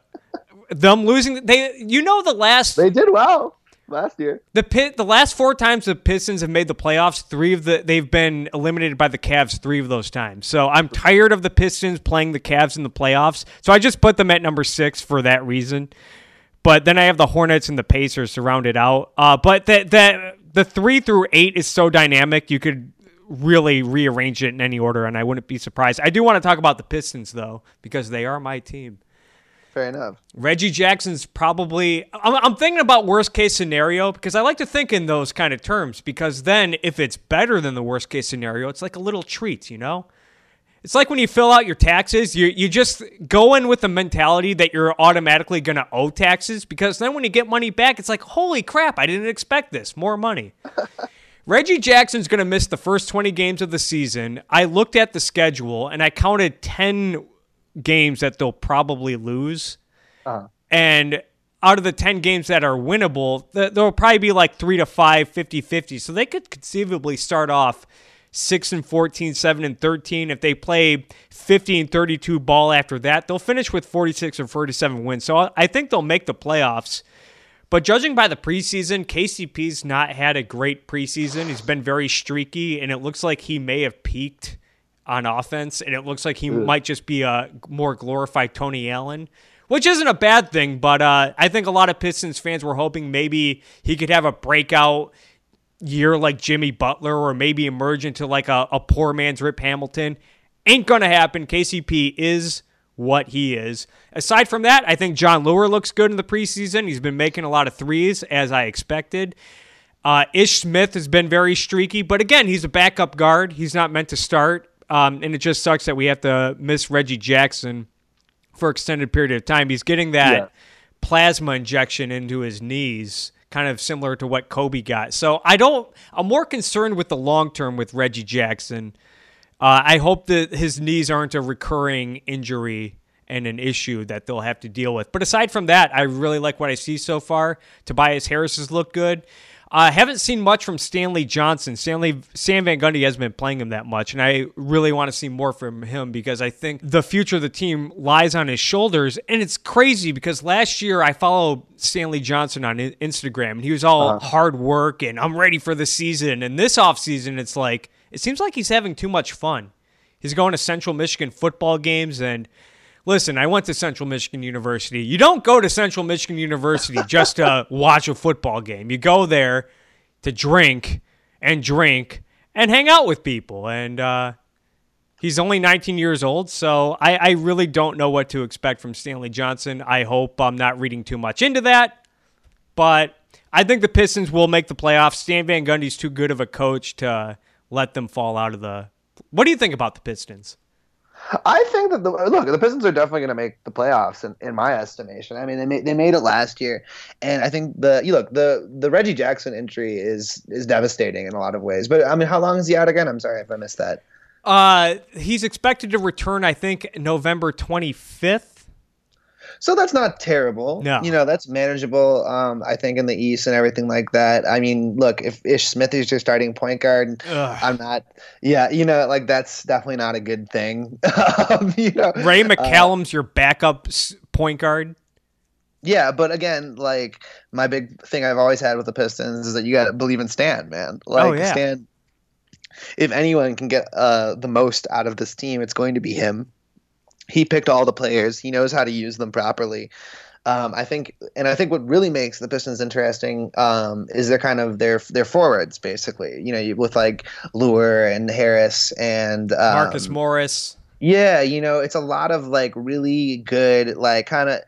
them losing they you know the last they did well last year. The pit the last four times the Pistons have made the playoffs, three of the they've been eliminated by the Cavs three of those times. So I'm tired of the Pistons playing the Cavs in the playoffs. So I just put them at number six for that reason. But then I have the Hornets and the Pacers to round it out. Uh, but that that the three through eight is so dynamic you could really rearrange it in any order, and I wouldn't be surprised. I do want to talk about the Pistons though because they are my team. Fair enough. Reggie Jackson's probably. I'm, I'm, thinking about worst case scenario because I like to think in those kind of terms because then if it's better than the worst case scenario, it's like a little treat, you know? It's like when you fill out your taxes, you, you just go in with the mentality that you're automatically going to owe taxes because then when you get money back, it's like, holy crap, I didn't expect this. More money. Reggie Jackson's going to miss the first 20 games of the season. I looked at the schedule and I counted 10 games that they'll probably lose. Uh-huh. And out of the 10 games that are winnable, there'll probably be like 3 to 5 50-50. So they could conceivably start off 6 and 14, 7 and 13 if they play 50 and 32 ball after that. They'll finish with 46 or 47 wins. So I think they'll make the playoffs. But judging by the preseason, KCP's not had a great preseason. He's been very streaky, and it looks like he may have peaked on offense, and it looks like he Ugh. might just be a more glorified Tony Allen, which isn't a bad thing. But uh, I think a lot of Pistons fans were hoping maybe he could have a breakout year like Jimmy Butler, or maybe emerge into like a, a poor man's Rip Hamilton. Ain't gonna happen. KCP is what he is. Aside from that, I think Jon Leuer looks good in the preseason. He's been making a lot of threes, as I expected. Uh, Ish Smith has been very streaky, but again, he's a backup guard. He's not meant to start. Um, and it just sucks that we have to miss Reggie Jackson for extended period of time. He's getting that yeah. plasma injection into his knees, kind of similar to what Kobe got. So I don't. I'm more concerned with the long term with Reggie Jackson. Uh, I hope that his knees aren't a recurring injury and an issue that they'll have to deal with. But aside from that, I really like what I see so far. Tobias Harris has looked good. I uh, haven't seen much from Stanley Johnson. Stanley Sam Van Gundy hasn't been playing him that much, and I really want to see more from him because I think the future of the team lies on his shoulders. And it's crazy because last year I followed Stanley Johnson on Instagram, and he was all uh-huh. hard work and I'm ready for the season. And this offseason, it's like it seems like he's having too much fun. He's going to Central Michigan football games and listen, I went to Central Michigan University. You don't go to Central Michigan University just to watch a football game. You go there to drink and drink and hang out with people. And uh, he's only 19 years old, so I, I really don't know what to expect from Stanley Johnson. I hope I'm not reading too much into that. But I think the Pistons will make the playoffs. Stan Van Gundy's too good of a coach to let them fall out of the. What do you think about the Pistons? I think that the look the Pistons are definitely going to make the playoffs in, in my estimation. I mean they made they made it last year, and I think the you look the the Reggie Jackson injury is is devastating in a lot of ways. But I mean, how long is he out again? I'm sorry if I missed that. Uh, he's expected to return, I think, November 25th. So that's not terrible. No. You know, that's manageable, um, I think, in the East and everything like that. I mean, look, if Ish Smith is your starting point guard, Ugh. I'm not, yeah, you know, like that's definitely not a good thing. um, you know, Ray uh, McCallum's uh, your backup point guard. Yeah, but again, like my big thing I've always had with the Pistons is that you got to believe in Stan, man. Like oh, yeah. Stan, if anyone can get uh, the most out of this team, it's going to be him he picked all the players. He knows how to use them properly. Um, I think, and I think what really makes the Pistons interesting um, is they're kind of their their forwards, basically. You know, with like Leuer and Harris and um, Marcus Morris. Yeah, you know, it's a lot of like really good, like kind of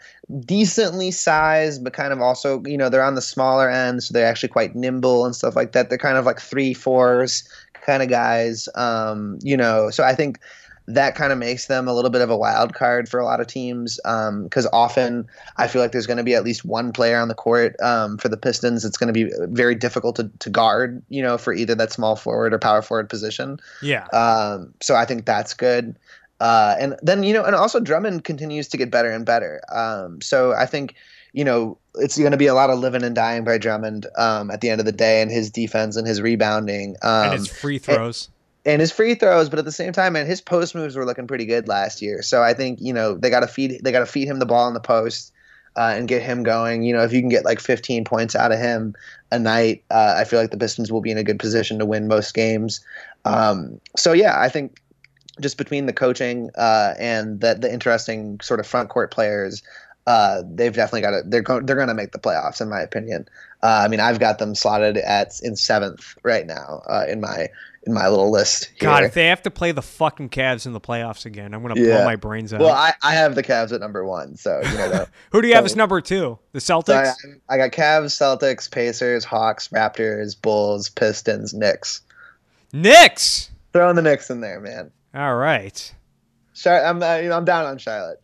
decently sized, but kind of also, you know, they're on the smaller end, so they're actually quite nimble and stuff like that. They're kind of like three fours kind of guys. Um, you know, so I think that kind of makes them a little bit of a wild card for a lot of teams because um, often I feel like there's going to be at least one player on the court um, for the Pistons. It's going to be very difficult to, to guard, you know, for either that small forward or power forward position. Yeah. Um, so I think that's good. Uh, and then you know, and also Drummond continues to get better and better. Um, so I think you know it's going to be a lot of living and dying by Drummond um, at the end of the day, and his defense and his rebounding um, and his free throws and his free throws, but at the same time, and his post moves were looking pretty good last year. So I think you know they got to feed they got to feed him the ball in the post uh, and get him going. You know, if you can get like 15 points out of him a night, uh, I feel like the Pistons will be in a good position to win most games. Um, so yeah, I think just between the coaching uh, and the the interesting sort of front court players, uh, they've definitely got to they're going they're going to make the playoffs in my opinion. Uh, I mean, I've got them slotted at in seventh right now uh, in my in my little list. Here. God, if they have to play the fucking Cavs in the playoffs again, I'm gonna yeah. blow my brains out. Well, I, I have the Cavs at number one, so you know. Who do you so, have as number two? The Celtics. So I, I, got Cavs, Celtics, Pacers, Hawks, Raptors, Bulls, Pistons, Knicks. Knicks. Throwing the Knicks in there, man. All right. Char- I'm uh, I'm down on Charlotte.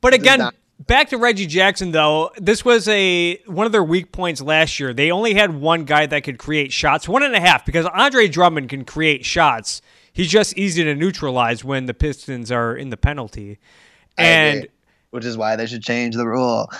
But again, back to Reggie Jackson though, this was a one of their weak points last year. They only had one guy that could create shots, one and a half, because Andre Drummond can create shots. He's just easy to neutralize when the Pistons are in the penalty. And which is why they should change the rule.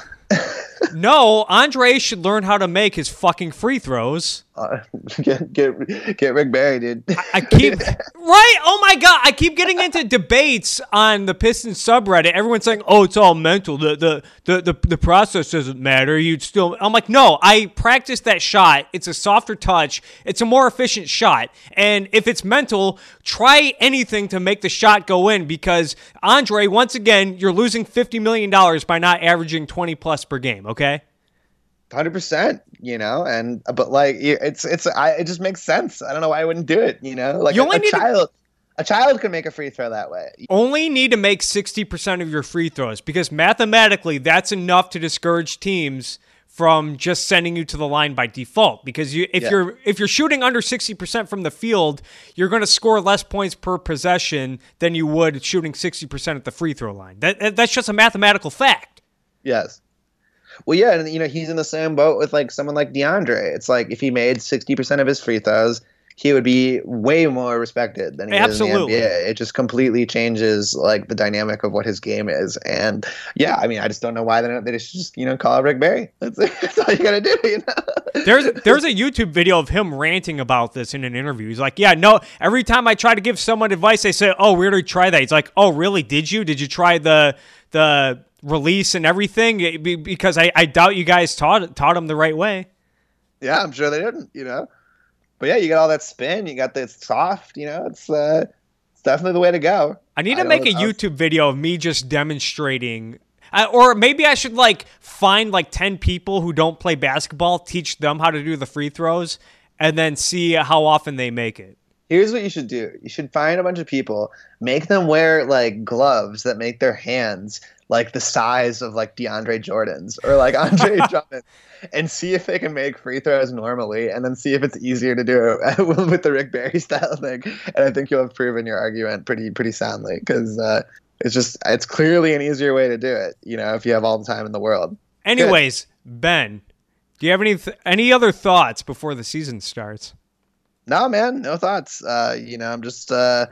no, Andre should learn how to make his fucking free throws. Uh, get get get Rick Barry, dude. I, I keep right. Oh my god, I keep getting into debates on the Pistons subreddit. Everyone's saying, "Oh, it's all mental. The the the the, the process doesn't matter. You'd still." I'm like, no. I practiced that shot. It's a softer touch. It's a more efficient shot. And if it's mental, try anything to make the shot go in. Because Andre, once again, you're losing fifty million dollars by not averaging twenty plus per game. Okay. Hundred percent, you know, and uh, but like it's it's I, it just makes sense. I don't know why I wouldn't do it, you know. Like you only a, a child, to, a child can make a free throw that way. Only need to make sixty percent of your free throws because mathematically that's enough to discourage teams from just sending you to the line by default. Because you, if yeah. you're if you're shooting under sixty percent from the field, you're going to score less points per possession than you would shooting sixty percent at the free throw line. That that's just a mathematical fact. Yes. Well, yeah, and you know he's in the same boat with like someone like DeAndre. It's like if he made sixty percent of his free throws, he would be way more respected than he Absolutely. is in the NBA. It just completely changes like the dynamic of what his game is. And yeah, I mean, I just don't know why they don't. They just you know call it Rick Barry. That's, that's all you gotta do. You know. There's there's a YouTube video of him ranting about this in an interview. He's like, "Yeah, no. Every time I try to give someone advice, they say, "Oh, we already tried that." He's like, "Oh, really? Did you? Did you try the the release and everything?" Because I, I doubt you guys taught taught him the right way. Yeah, I'm sure they didn't. You know, but yeah, you got all that spin. You got the soft. You know, it's uh, it's definitely the way to go. I need to I make a YouTube video of me just demonstrating. Uh, or maybe I should like find like 10 people who don't play basketball, teach them how to do the free throws, and then see how often they make it. Here's what you should do. You should find a bunch of people, make them wear like gloves that make their hands like the size of like DeAndre Jordan's or like Andre Drummond, and see if they can make free throws normally, and then see if it's easier to do it with the Rick Barry style thing. And I think you'll have proven your argument pretty pretty soundly because uh, it's just it's clearly an easier way to do it. You know, if you have all the time in the world. Anyways, Ben, do you have any th- any other thoughts before the season starts? No, man, no thoughts. Uh, you know, I'm just uh,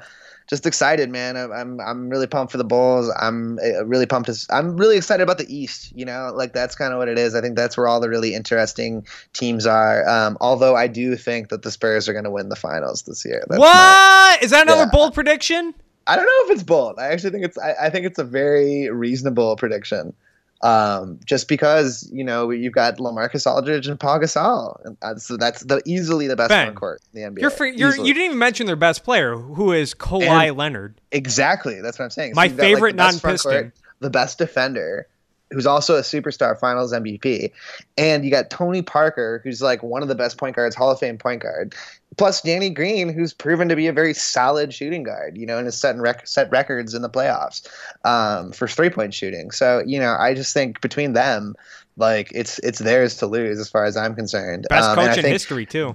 just excited, man. I'm I'm, I'm really pumped for the Bulls. I'm uh, really pumped. To, I'm really excited about the East. You know, like that's kind of what it is. I think that's where all the really interesting teams are. Um, although I do think that the Spurs are going to win the finals this year. That's what my- is that? Another Yeah. bold prediction? I don't know if it's bold. I actually think it's. I, I think it's a very reasonable prediction. Um, just because you know you've got LaMarcus Aldridge and Paul Gasol, and uh, so that's the easily the best Ben, court in the NBA. You're, you're you didn't even mention their best player, who is Kawhi And- Leonard, Exactly. That's what I'm saying. So my got, like, favorite front non-piston. the best defender, who's also a superstar finals MVP. And you got Tony Parker, who's like one of the best point guards, Hall of Fame point guard. Plus Danny Green, who's proven to be a very solid shooting guard, you know, and has set, rec- set records in the playoffs um, for three point shooting. So, you know, I just think between them, like it's it's theirs to lose as far as I'm concerned. Best Um, and I coach in think- history too.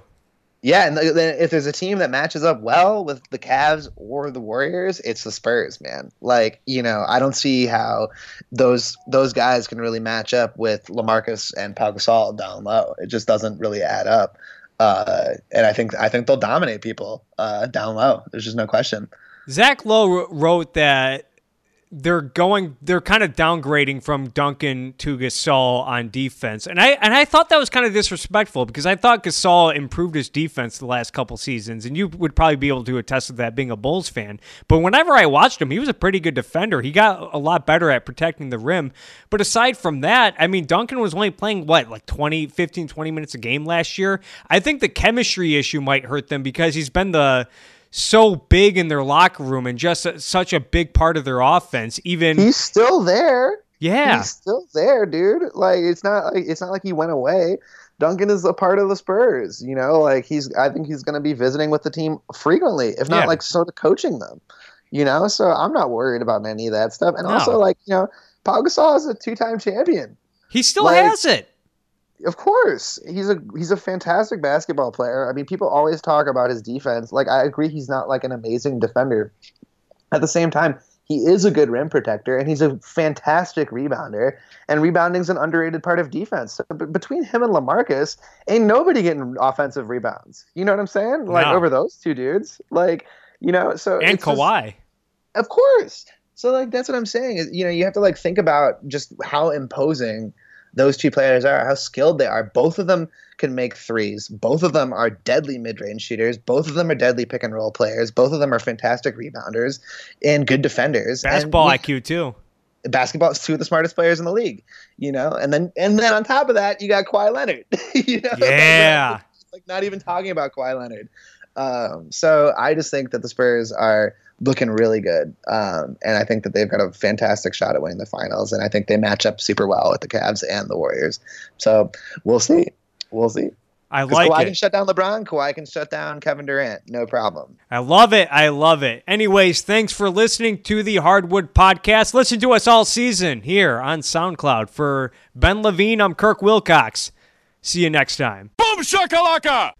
Yeah, and then if there's a team that matches up well with the Cavs or the Warriors, it's the Spurs, man. Like, you know, I don't see how those those guys can really match up with LaMarcus and Pau Gasol down low. It just doesn't really add up. Uh, and I think I think they'll dominate people uh, down low. There's just no question. Zach Lowe wrote that they're going they're kind of downgrading from Duncan to Gasol on defense. And I and I thought that was kind of disrespectful because I thought Gasol improved his defense the last couple seasons and you would probably be able to attest to that being a Bulls fan. But whenever I watched him, he was a pretty good defender. He got a lot better at protecting the rim. But aside from that, I mean Duncan was only playing what like 20 15 20 minutes a game last year. I think the chemistry issue might hurt them because he's been the so big in their locker room and just a, such a big part of their offense. Even He's still there. yeah, He's still there, dude. Like it's not like it's not like he went away. Duncan is a part of the Spurs, you know. Like he's, I think he's going to be visiting with the team frequently, if not Yeah. like sort of coaching them, you know. So I'm not worried about any of that stuff. And No. also, like you know, Pau Gasol is a two-time champion. he still like- has it. Of course, he's a he's a fantastic basketball player. I mean, people always talk about his defense. Like I agree, he's not like an amazing defender. At the same time, he is a good rim protector and he's a fantastic rebounder. And rebounding is an underrated part of defense. So b- between him and LaMarcus, ain't nobody getting offensive rebounds. You know what I'm saying? Like No. over those two dudes. Like you know, so And it's just- Kawhi. of course. So like that's what I'm saying. Is you know you have to like think about just how imposing those two players are, how skilled they are. Both of them can make threes. Both of them are deadly mid-range shooters. Both of them are deadly pick and roll players. Both of them are fantastic rebounders and good defenders. And, Basketball yeah, IQ too. basketball is two of the smartest players in the league. You know, and then and then on top of that, you got Kawhi Leonard. you know, Yeah. like not even talking about Kawhi Leonard. Um, so I just think that the Spurs are looking really good, um, and I think that they've got a fantastic shot at winning the finals. And I think they match up super well with the Cavs and the Warriors. So we'll see. We'll see. I like Kawhi it. can shut down LeBron. Kawhi can shut down Kevin Durant. No problem. I love it. I love it. Anyways, thanks for listening to the Hardwood Podcast. Listen to us all season here on SoundCloud. For Ben Levine, I'm Kirk Wilcox. See you next time. Boom shakalaka!